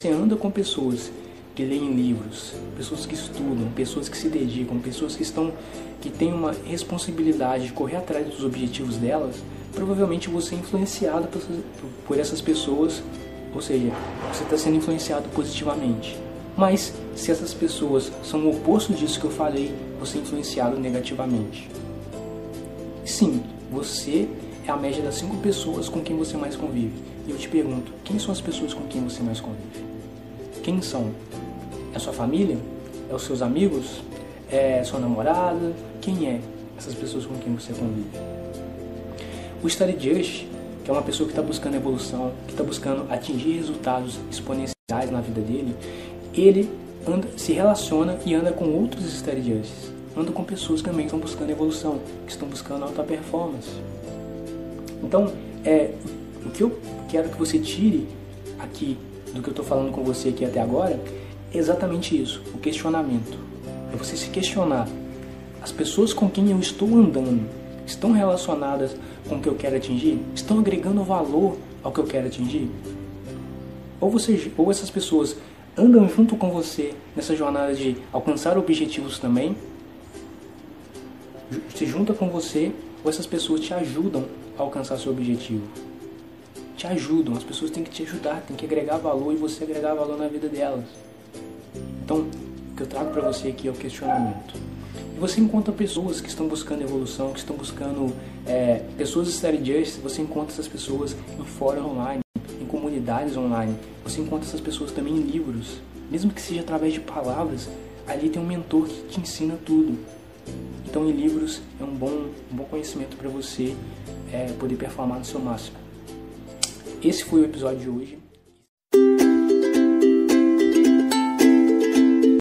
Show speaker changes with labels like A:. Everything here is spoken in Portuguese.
A: você anda com pessoas que leem livros, pessoas que estudam, pessoas que se dedicam, pessoas que estão que têm uma responsabilidade de correr atrás dos objetivos delas, provavelmente você é influenciado por, por essas pessoas, ou seja, você está sendo influenciado positivamente. Mas se essas pessoas são o oposto disso que eu falei, você é influenciado negativamente. Sim, você é a média das cinco pessoas com quem você mais convive. E eu te pergunto, quem são as pessoas com quem você mais convive? Quem são? É a sua família? É os seus amigos? É sua namorada? Quem é essas pessoas com quem você convive? O Study Just, que é uma pessoa que está buscando evolução, que está buscando atingir resultados exponenciais na vida dele, ele anda, se relaciona e anda com outros Study Justs. Anda com pessoas que também estão buscando evolução, que estão buscando alta performance. Então, é, o que eu quero que você tire aqui do que eu estou falando com você aqui até agora é exatamente isso, o questionamento. É você se questionar. As pessoas com quem eu estou andando estão relacionadas com o que eu quero atingir? Estão agregando valor ao que eu quero atingir? Ou, você, ou essas pessoas andam junto com você nessa jornada de alcançar objetivos também? Se junta com você ou essas pessoas te ajudam alcançar seu objetivo? te ajudam, as pessoas têm que te ajudar, têm que agregar valor e você agregar valor na vida delas. Então, o que eu trago para você aqui é o questionamento. E você encontra pessoas que estão buscando evolução, que estão buscando é, pessoas study just, você encontra essas pessoas em fóruns online, em comunidades online, você encontra essas pessoas também em livros, mesmo que seja através de palavras, ali tem um mentor que te ensina tudo. Então, em livros é um bom, um bom conhecimento para você é, poder performar no seu máximo. Esse foi o episódio de hoje.